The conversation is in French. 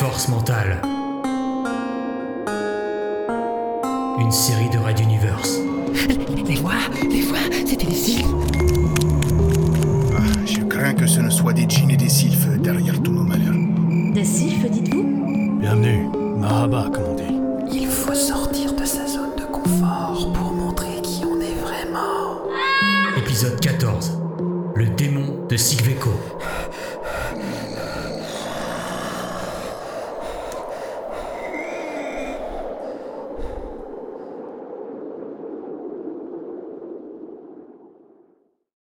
Force mentale. Une série de Red Universe. Les voix, les voix, c'était des sylphes. Ah, je crains que ce ne soit des djinns et des sylphes derrière tous nos malheurs. Des sylphes, dites-vous? Bienvenue, Mahaba, comme on dit. Il faut sortir de sa zone de confort pour montrer qui on est vraiment. Épisode 14. Le démon de Sigveco.